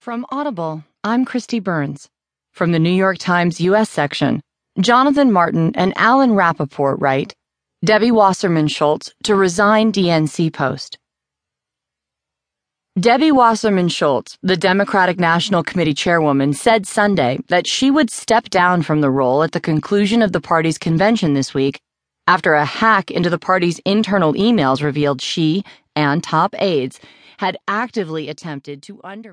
From Audible, I'm Kristi Burns. From the New York Times U.S. section, Jonathan Martin and Alan Rappeport write Debbie Wasserman Schultz to resign DNC post. Debbie Wasserman Schultz, the Democratic National Committee chairwoman, said Sunday that she would step down from the role at the conclusion of the party's convention this week after a hack into the party's internal emails revealed she and top aides had actively attempted to undermine.